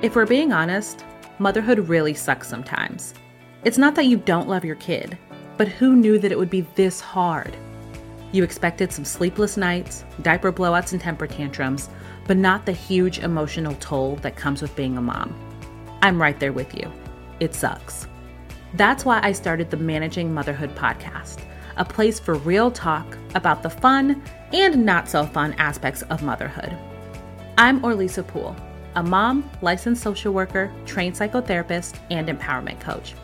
If we're being honest, motherhood really sucks sometimes. It's not that you don't love your kid, but who knew that it would be this hard? You expected some sleepless nights, diaper blowouts, and temper tantrums, but not the huge emotional toll that comes with being a mom. I'm right there with you. It sucks. That's why I started the Managing Motherhood podcast, a place for real talk about the fun and not so fun aspects of motherhood. I'm Orlesa Poole, a mom, licensed social worker, trained psychotherapist, and empowerment coach.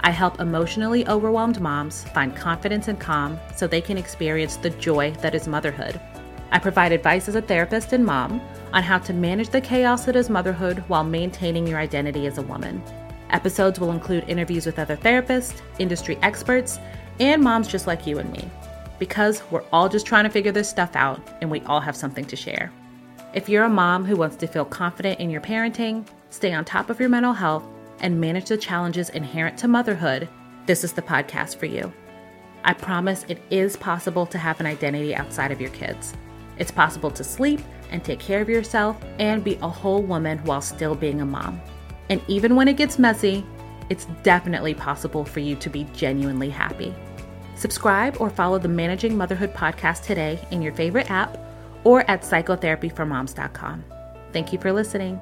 I help emotionally overwhelmed moms find confidence and calm so they can experience the joy that is motherhood. I provide advice as a therapist and mom on how to manage the chaos that is motherhood while maintaining your identity as a woman. Episodes will include interviews with other therapists, industry experts, and moms just like you and me. Because we're all just trying to figure this stuff out and we all have something to share. If you're a mom who wants to feel confident in your parenting, stay on top of your mental health, and manage the challenges inherent to motherhood, this is the podcast for you. I promise it is possible to have an identity outside of your kids. It's possible to sleep and take care of yourself and be a whole woman while still being a mom. And even when it gets messy, it's definitely possible for you to be genuinely happy. Subscribe or follow the Managing Motherhood podcast today in your favorite app or at psychotherapyformoms.com. Thank you for listening.